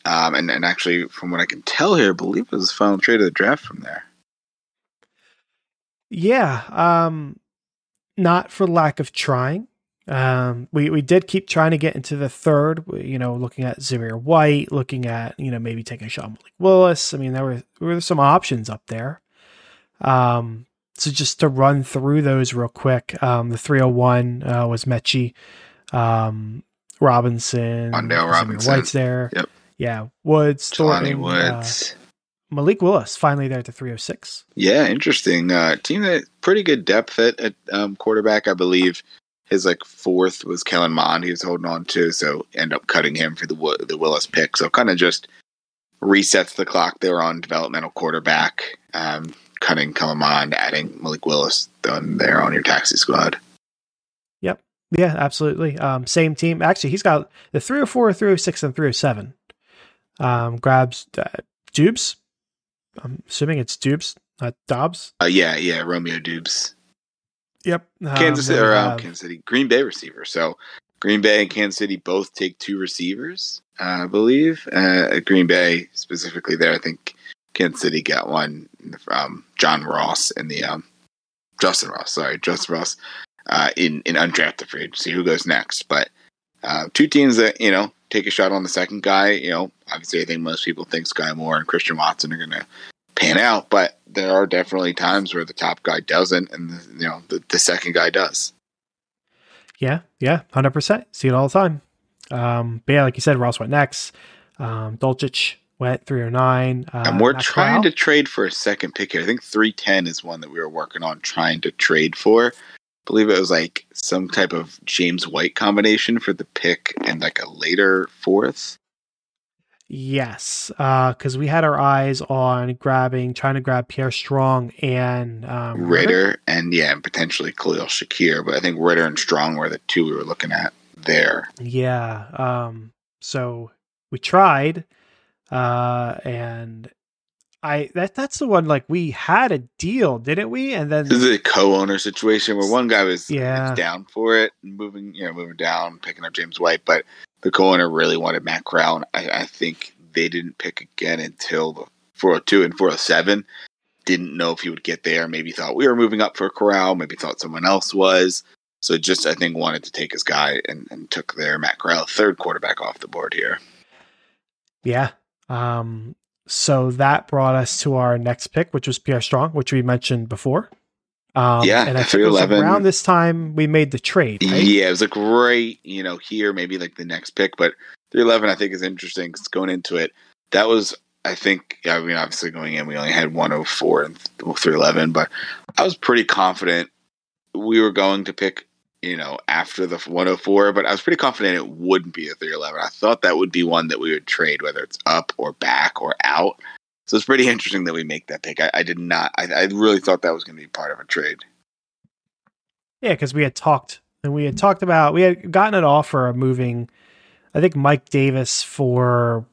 Um, and, and actually, from what I can tell here, I believe it was the final trade of the draft from there. Yeah, um, not for lack of trying. Um, we we did keep trying to get into the third. You know, looking at Zamir White, looking at you know maybe taking a shot on Malik Willis. I mean, there were there were some options up there. Um, so just to run through those real quick, um, the 301 uh, was Mechie, um, Robinson, Wan'Dale Robinson. White's there. Yep. Yeah, Woods, Jelani Thornton, uh, Woods. Malik Willis finally there at the 306. Yeah, interesting. Uh, team that pretty good depth at, at um, quarterback. I believe his like fourth was Kellen Mond. He was holding on to, so end up cutting him for the the Willis pick. So kind of just resets the clock there on developmental quarterback. Um, cutting Kellen adding Malik Willis done there on your taxi squad. Yep. Yeah, absolutely. Um, same team. Actually, he's got the 304, 306, and 307. Um, grabs uh, Dubes. I'm assuming it's Dubes, not Dobbs. Uh, yeah, yeah, Romeo Doubs, Yep. Um, Kansas City then or um, Kansas City, Green Bay receiver. So Green Bay and Kansas City both take two receivers, uh, I believe. Uh, Green Bay specifically, there, I think Kansas City got one from John Ross and the um, Justin Ross. Sorry, Justin Ross uh, in in undrafted free agency. Who goes next? But uh, two teams that you know take a shot on the second guy. You know, obviously, I think most people think Skyy Moore and Christian Watson are going to pan out, but there are definitely times where the top guy doesn't, and the, you know the, the second guy does. Yeah, yeah, 100%. See it all the time. Um, but yeah, like you said, Ross went next. Um, Dulcich went 309. Uh, and we're trying to trade for a second pick here. I think three ten is one that we were working on trying to trade for. I believe it was like some type of James White combination for the pick and like a later fourth. Yes, because we had our eyes on grabbing, trying to grab Pierre Strong and um, Ridder and yeah, and potentially Khalil Shakir, but I think Ridder and Strong were the two we were looking at there. Yeah. Um, so we tried, uh, and I that that's the one like we had a deal, didn't we? And then This is a co-owner situation where one guy was Yeah. down for it, moving you know moving down, picking up James White, but the co-owner really wanted Matt Corral. I, I think they didn't pick again until the 402 and 407. Didn't know if he would get there. Maybe thought we were moving up for Corral. Maybe thought someone else was. So just I think wanted to take his guy and, and took their Matt Corral, third quarterback off the board here. yeah. Um, so that brought us to our next pick, which was Pierre Strong, which we mentioned before. Um, Yeah, and I think it was 311. around this time we made the trade. Right? Yeah, it was like great, you know, here maybe like the next pick, but 311 I think is interesting 'cause going into it. That was I think I mean obviously going in we only had 104 and 311, but I was pretty confident we were going to pick, you know, after the 104, but I was pretty confident it wouldn't be a 311. I thought that would be one that we would trade whether it's up or back or out. So it's pretty (laughs) interesting that we make that pick. I, I did not. I, I really thought that was going to be part of a trade. Yeah, because we had talked and we had talked about we had gotten an offer of moving, I think Mike Davis for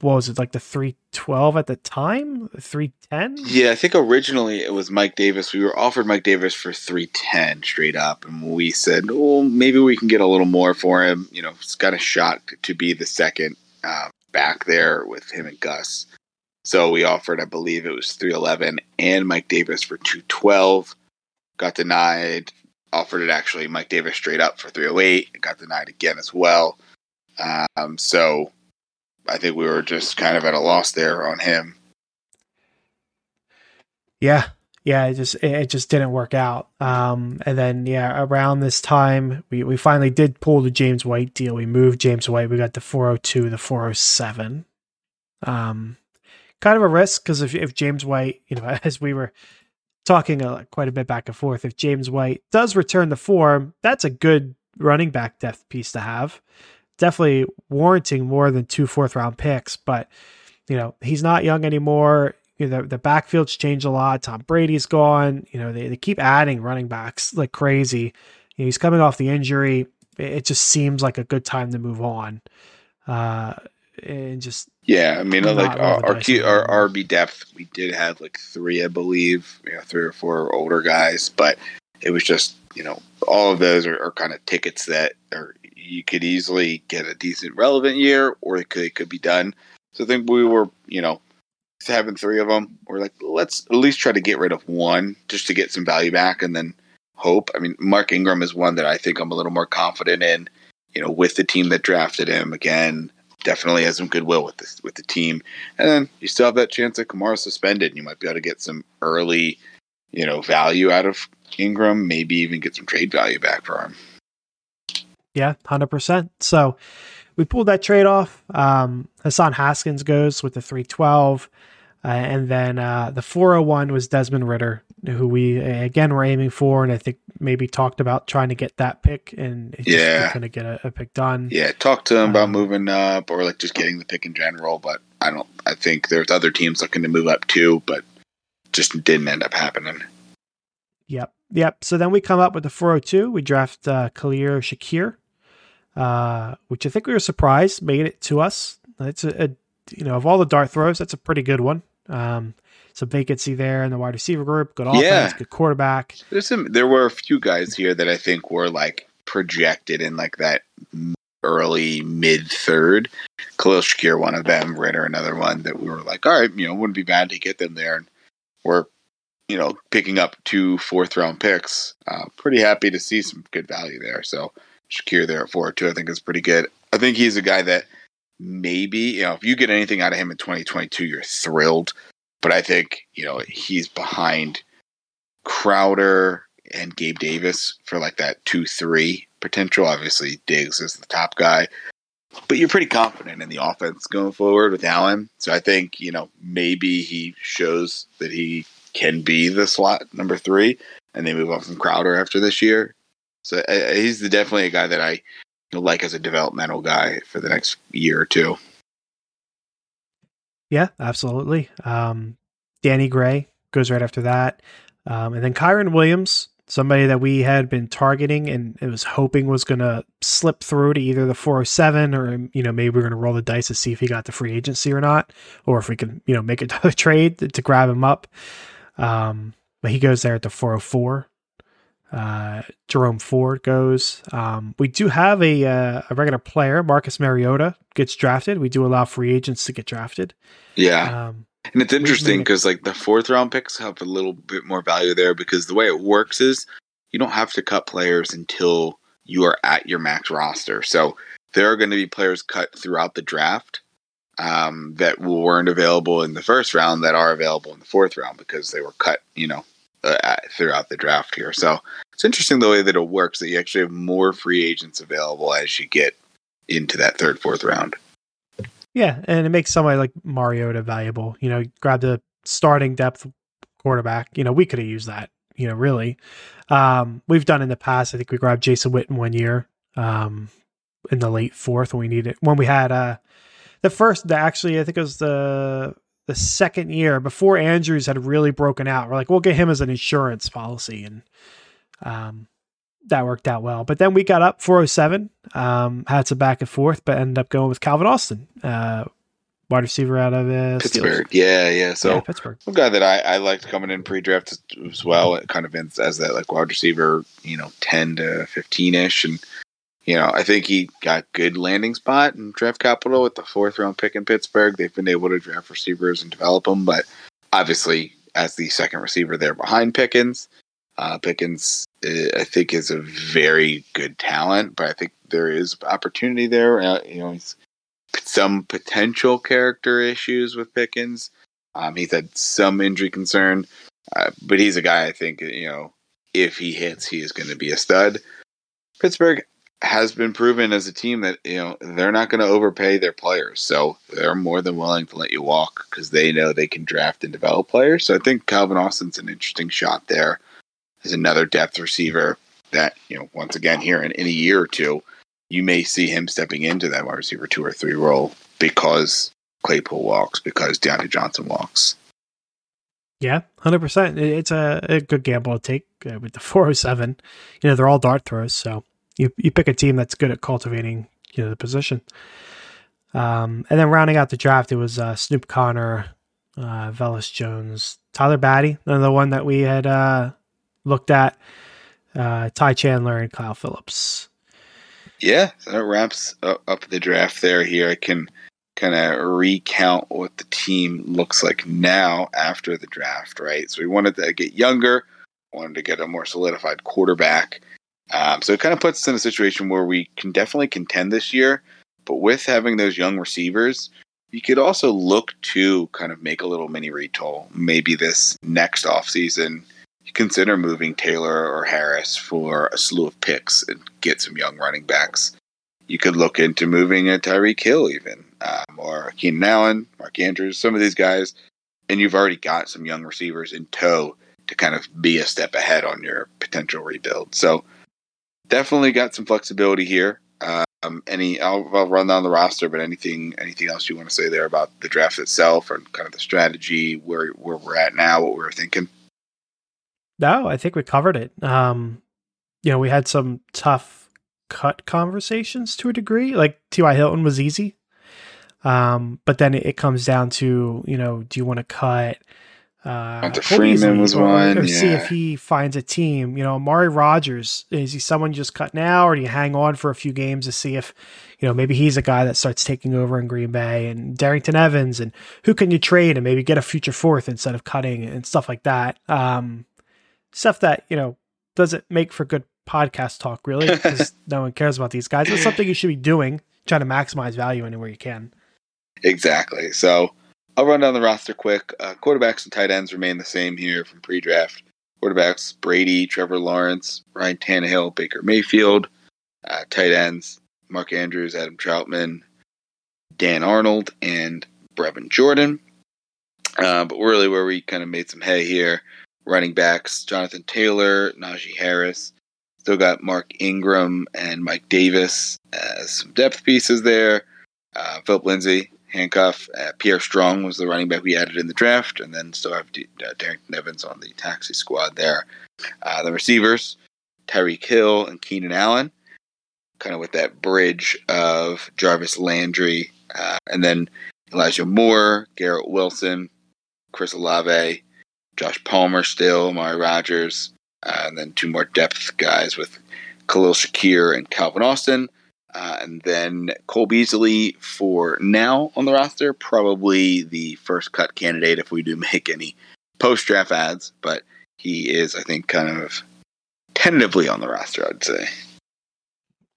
what was it like the three twelve at the time, three ten? Yeah, I think originally it was Mike Davis. We were offered Mike Davis for three ten straight up, and we said, "Well, maybe we can get a little more for him." You know, he's got a shot to be the second uh, back there with him and Gus. So we offered, I believe it was three eleven and Mike Davis for two twelve. Got denied. Offered it actually Mike Davis straight up for three oh eight. Got denied again as well. Um, so I think we were just kind of at a loss there on him. Yeah, yeah, it just it just didn't work out. Um, and then yeah, around this time we we finally did pull the James White deal. We moved James White. We got the four hundred two, the four hundred seven. Um, kind of a risk because if if James White, you know, (laughs) as we were talking a, quite a bit back and forth. If James White does return the form, that's a good running back depth piece to have. Definitely warranting more than two fourth round picks, but you know he's not young anymore. You know, the, the backfield's changed a lot. Tom Brady's gone. You know they, they keep adding running backs like crazy. You know, he's coming off the injury. It just seems like a good time to move on. Uh, and just yeah, I mean, like our our, key, our RB depth, we did have like three, I believe, you know, three or four older guys, but it was just you know all of those are, are kind of tickets that are you could easily get a decent relevant year, or it could it could be done. So I think we were you know having three of them. We're like, let's at least try to get rid of one just to get some value back, and then hope. I mean, Mark Ingram is one that I think I'm a little more confident in. You know, with the team that drafted him again definitely has some goodwill with this with the team. And then you still have that chance that Kamara suspended, and you might be able to get some early, you know, value out of Ingram. Maybe even get some trade value back for him. Yeah, hundred percent. So we pulled that trade off. Um, Hassan Haskins goes with the three twelve. Uh, and then uh, the 401 was Desmond Ridder, who we again were aiming for, and I think maybe talked about trying to get that pick, and yeah, going to get a, a, pick done. Yeah, talk to him um, about moving up or like just getting the pick in general. But I don't. I think there's other teams looking to move up too, but just didn't end up happening. Yep, yep. So then we come up with the 402. We draft uh, Khalil Shakir, uh, which I think we were surprised made it to us. It's a, a you know of all the dart throws, that's a pretty good one. Um, some vacancy there in the wide receiver group. Good offense, yeah. good quarterback. There's some. There were a few guys here that I think were like projected in like that early mid third. Khalil Shakir, one of them. Ridder, another one that we were like, all right, you know, wouldn't be bad to get them there. And we're, you know, picking up two fourth round picks. Uh, pretty happy to see some good value there. So Shakir there at four two, I think is pretty good. I think he's a guy that maybe you know if you get anything out of him in 2022 you're thrilled but i think you know he's behind crowder and gabe davis for like that 2-3 potential obviously diggs is the top guy but you're pretty confident in the offense going forward with allen so i think you know maybe he shows that he can be the slot number three and they move on from crowder after this year so uh, he's definitely a guy that i like as a developmental guy for the next year or two. Yeah, absolutely. Um, Danny Gray goes right after that. Um, and then Kyren Williams, somebody that we had been targeting and it was hoping was going to slip through to either the 407 or, you know, maybe we're going to roll the dice to see if he got the free agency or not, or if we can, you know, make a (laughs) trade to grab him up. Um, but he goes there at the 404 uh, Jerome Ford goes. Um, we do have a, uh, a regular player, Marcus Mariota, gets drafted. We do allow free agents to get drafted. Yeah. Um, and it's interesting because like the fourth round picks have a little bit more value there because the way it works is you don't have to cut players until you are at your max roster. So there are going to be players cut throughout the draft um, that weren't available in the first round that are available in the fourth round because they were cut, you know, uh, throughout the draft here. So it's interesting the way that it works that you actually have more free agents available as you get into that third, fourth round. Yeah, and it makes somebody like Mariota valuable. You know, grab the starting depth quarterback. You know, we could have used that. You know, really, um, we've done in the past. I think we grabbed Jason Witten one year um, in the late fourth when we needed when we had uh, the first. The, actually, I think it was the the second year before Andrews had really broken out. We're like, we'll get him as an insurance policy, and um, that worked out well. But then we got up 407, um, had some back and forth, but ended up going with Calvin Austin, uh, wide receiver out of uh, Pittsburgh. Steelers. Yeah, yeah. So yeah, Pittsburgh, a guy that I, I liked coming in pre-draft as well. It kind of ends as that like wide receiver, you know, 10 to 15 ish, and you know, I think he got good landing spot in draft capital with the fourth round pick in Pittsburgh. They've been able to draft receivers and develop them, but obviously, as the second receiver there behind Pickens, uh, Pickens, uh, I think, is a very good talent, but I think there is opportunity there. Uh, you know, he's some potential character issues with Pickens. Um, he's had some injury concern, uh, but he's a guy I think you know if he hits, he is going to be a stud. Pittsburgh, has been proven as a team that you know they're not going to overpay their players, so they're more than willing to let you walk because they know they can draft and develop players. So I think Calvin Austin's an interesting shot there as another depth receiver that you know once again here in, in a year or two you may see him stepping into that wide receiver two or three role because Claypool walks because Diontae Johnson walks. Yeah, hundred percent. It's a, a, good gamble to take uh, with the four oh seven. You know, they're all dart throws, so you you pick a team that's good at cultivating you know the position. Um, and then rounding out the draft, it was uh, Snoop Conner, uh, Velus Jones, Tyler Badie, another one that we had uh, looked at, uh, Ty Chandler, and Kyle Phillips. Yeah, that wraps up the draft there. Here, I can kind of recount what the team looks like now after the draft, right? So we wanted to get younger, wanted to get a more solidified quarterback. Um, so it kind of puts us in a situation where we can definitely contend this year, but with having those young receivers, you could also look to kind of make a little mini retool. Maybe this next offseason, you consider moving Taylor or Harris for a slew of picks and get some young running backs. You could look into moving a Tyreek Hill even um, or Keenan Allen, Mark Andrews, some of these guys, and you've already got some young receivers in tow to kind of be a step ahead on your potential rebuild. So definitely got some flexibility here. Um, any, I'll, I'll, run down the roster, but anything, anything else you want to say there about the draft itself and kind of the strategy, where where we're at now, what we are thinking? No, I think we covered it. Um, you know, we had some tough cut conversations to a degree. Like T.Y. Hilton was easy. Um, but then it, it, comes down to, you know, do you want to cut uh, Freeman was or, one, or yeah. see if he finds a team. You know, Amari Rogers is he someone you just cut now, or do you hang on for a few games to see if you know maybe he's a guy that starts taking over in Green Bay and Darrynton Evans and who can you trade and maybe get a future fourth instead of cutting and stuff like that. Um, stuff that you know doesn't make for good podcast talk really because (laughs) no one cares about these guys. It's something you should be doing, trying to maximize value anywhere you can. Exactly. So I'll run down the roster quick. Uh, quarterbacks and tight ends remain the same here from pre-draft. Quarterbacks: Brady, Trevor Lawrence, Ryan Tannehill, Baker Mayfield. Uh, tight ends: Mark Andrews, Adam Trautman, Dan Arnold, and Brevin Jordan. Uh, but really, where we kind of made some hay here, running backs: Jonathan Taylor, Najee Harris. Still got Mark Ingram and Mike Davis as some depth pieces there. Uh, Phillip Lindsay, handcuff. Uh, Pierre Strong was the running back we added in the draft, and then still have D- uh, Darrynton Evans on the taxi squad there. Uh, the receivers, Tyreek Hill and Keenan Allen, kind of with that bridge of Jarvis Landry, uh, and then Elijah Moore, Garrett Wilson, Chris Olave, Josh Palmer still, Amari Rogers, uh, and then two more depth guys with Khalil Shakir and Calvin Austin. Uh, and then Cole Beasley for now on the roster, probably the first cut candidate if we do (laughs) make any post draft ads, but he is, I think, kind of tentatively on the roster, I'd say.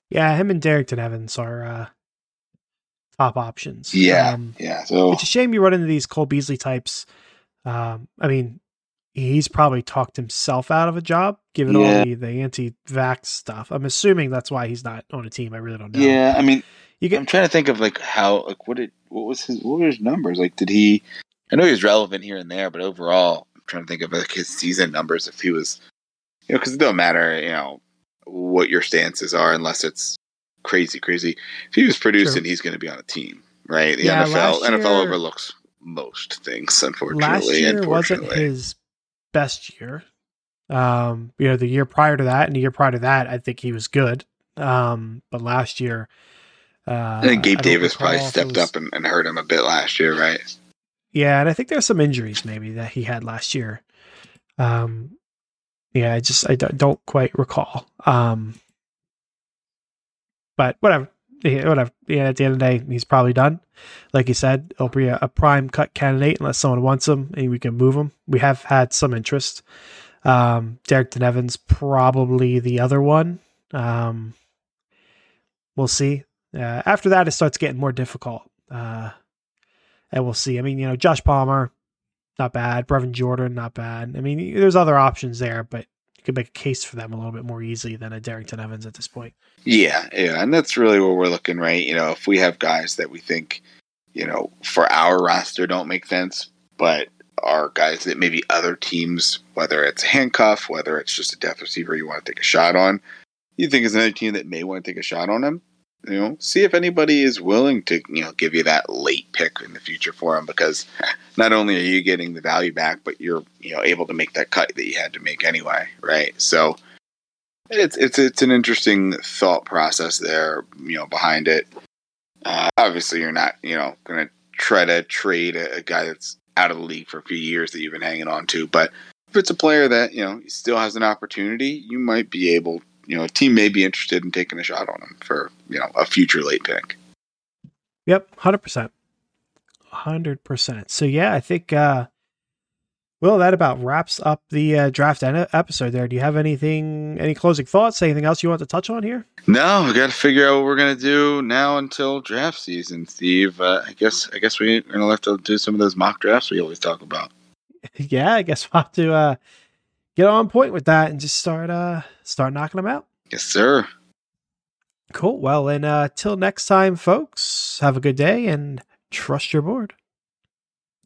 Yeah, him and Darrynton Evans are uh, top options. Yeah, um, yeah. So it's a shame you run into these Cole Beasley types. Um, I mean, he's probably talked himself out of a job given yeah. all the, the anti-vax stuff. I'm assuming that's why he's not on a team. I really don't know. Yeah, I mean, you get, I'm trying to think of like how like what did what was his what were his numbers? Like did he I know he was relevant here and there, but overall I'm trying to think of like his season numbers if he was you know cuz it don't matter, you know, what your stances are unless it's crazy crazy. If he was producing, he's going to be on a team, right? The yeah, NFL year, NFL overlooks most things unfortunately. Last year unfortunately. wasn't his best year. Um, you know, the year prior to that and the year prior to that, I think he was good. Um, but last year, uh, I think Gabe I Davis probably stepped was, up and, and hurt him a bit last year, right? Yeah, and I think there's some injuries maybe that he had last year. Um, yeah, I just I don't quite recall. Um, but whatever, yeah, whatever. Yeah, at the end of the day, he's probably done. Like you said, he'll be a, a prime cut candidate unless someone wants him and we can move him. We have had some interest. Um, Darrynton Evans probably the other one. Um, we'll see. Uh, after that, it starts getting more difficult. Uh, and we'll see. I mean, you know, Josh Palmer, not bad. Brevin Jordan, not bad. I mean, there's other options there, but you could make a case for them a little bit more easily than a Darrynton Evans at this point. Yeah, yeah, and that's really where we're looking, right? You know, if we have guys that we think, you know, for our roster don't make sense, but are guys that maybe other teams, whether it's a handcuff, whether it's just a depth receiver you want to take a shot on, you think is another team that may want to take a shot on him. You know, see if anybody is willing to, you know, give you that late pick in the future for him because not only are you getting the value back, but you're, you know, able to make that cut that you had to make anyway, right? So it's it's it's an interesting thought process there, you know, behind it. Uh, obviously, you're not, you know, going to try to trade a, a guy that's out of the league for a few years that you've been hanging on to, but if it's a player that you know still has an opportunity, you might be able you know, a team may be interested in taking a shot on him for, you know, a future late pick. Yep, 100%. 100%. So, yeah, I think, uh, well, that about wraps up the uh, draft episode there. Do you have anything, any closing thoughts, anything else you want to touch on here? No, we got to figure out what we're going to do now until draft season, Steve. Uh, I guess, I guess we're going to have to do some of those mock drafts we always talk about. (laughs) yeah, I guess we'll have to, uh, get on point with that and just start uh start knocking them out. Yes, sir. Cool. Well, and uh till next time, folks, have a good day and trust your board.